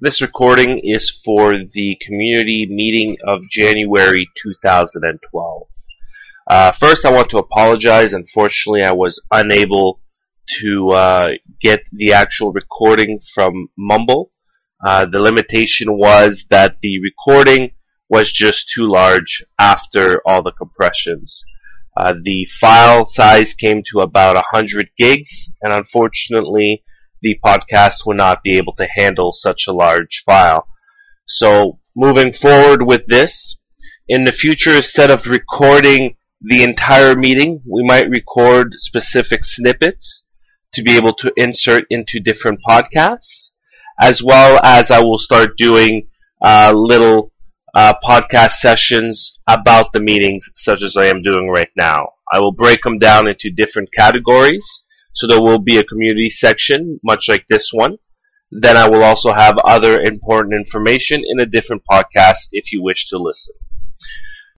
This recording is for the community meeting of January 2012. Uh, first, I want to apologize. Unfortunately, I was unable to uh, get the actual recording from Mumble. Uh, the limitation was that the recording was just too large after all the compressions. Uh, the file size came to about 100 gigs, and unfortunately, the podcast would not be able to handle such a large file. So, moving forward with this, in the future, instead of recording the entire meeting, we might record specific snippets to be able to insert into different podcasts, as well as I will start doing uh, little uh, podcast sessions about the meetings, such as I am doing right now. I will break them down into different categories so there will be a community section, much like this one. Then I will also have other important information in a different podcast if you wish to listen.